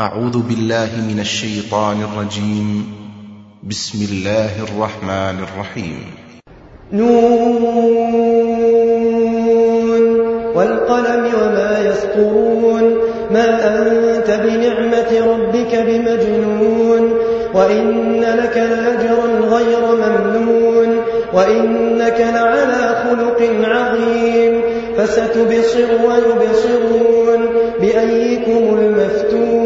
أعوذ بالله من الشيطان الرجيم. بسم الله الرحمن الرحيم. نون. والقلم وما يسطرون. ما أنت بنعمة ربك بمجنون. وإن لك لأجرا غير ممنون. وإنك لعلى خلق عظيم. فستبصر ويبصرون. بأيكم المفتون.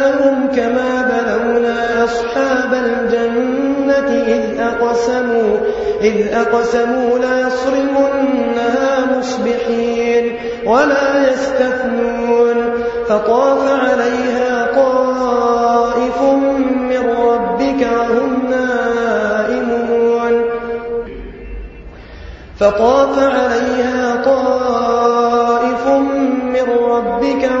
كما بلونا أصحاب الجنة إذ أقسموا إذ أقسموا ليصرمنها مصبحين ولا يستثنون فطاف عليها طائف من ربك وهم نائمون فطاف عليها طائف من ربك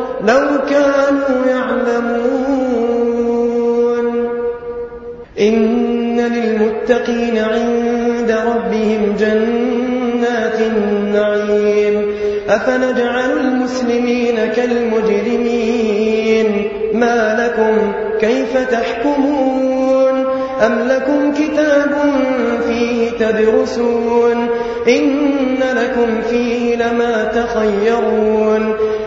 لو كانوا يعلمون. إن للمتقين عند ربهم جنات النعيم. أفنجعل المسلمين كالمجرمين. ما لكم كيف تحكمون؟ أم لكم كتاب فيه تدرسون؟ إن لكم فيه لما تخيرون.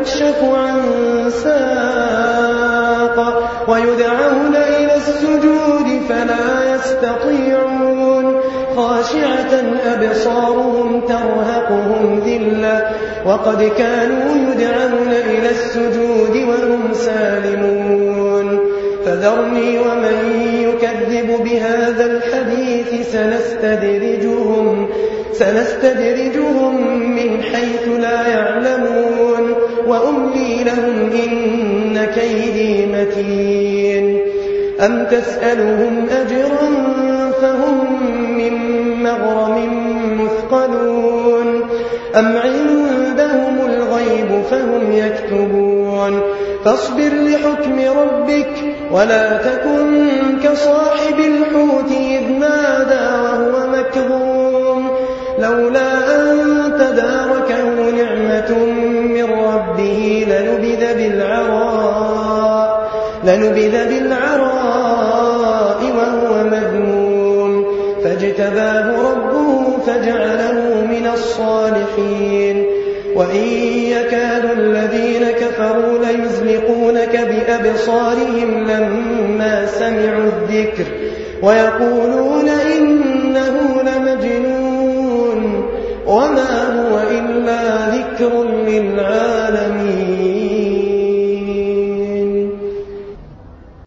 يكشف عن ساق ويدعون إلى السجود فلا يستطيعون خاشعة أبصارهم ترهقهم ذلة وقد كانوا يدعون إلى السجود وهم سالمون فذرني ومن يكذب بهذا الحديث سنستدرجهم سنستدرجهم من وأملي لهم إن كيدي متين. أم تسألهم أجرا فهم من مغرم مثقلون. أم عندهم الغيب فهم يكتبون. فاصبر لحكم ربك ولا تكن كصاحب الحوت إذ نادى لنبذ بالعراء وهو مذموم. فاجتباه ربه فجعله من الصالحين. وإن يكاد الذين كفروا ليزلقونك بأبصارهم لما سمعوا الذكر ويقولون إنه لمجنون. وما هو إلا ذكر للعالمين.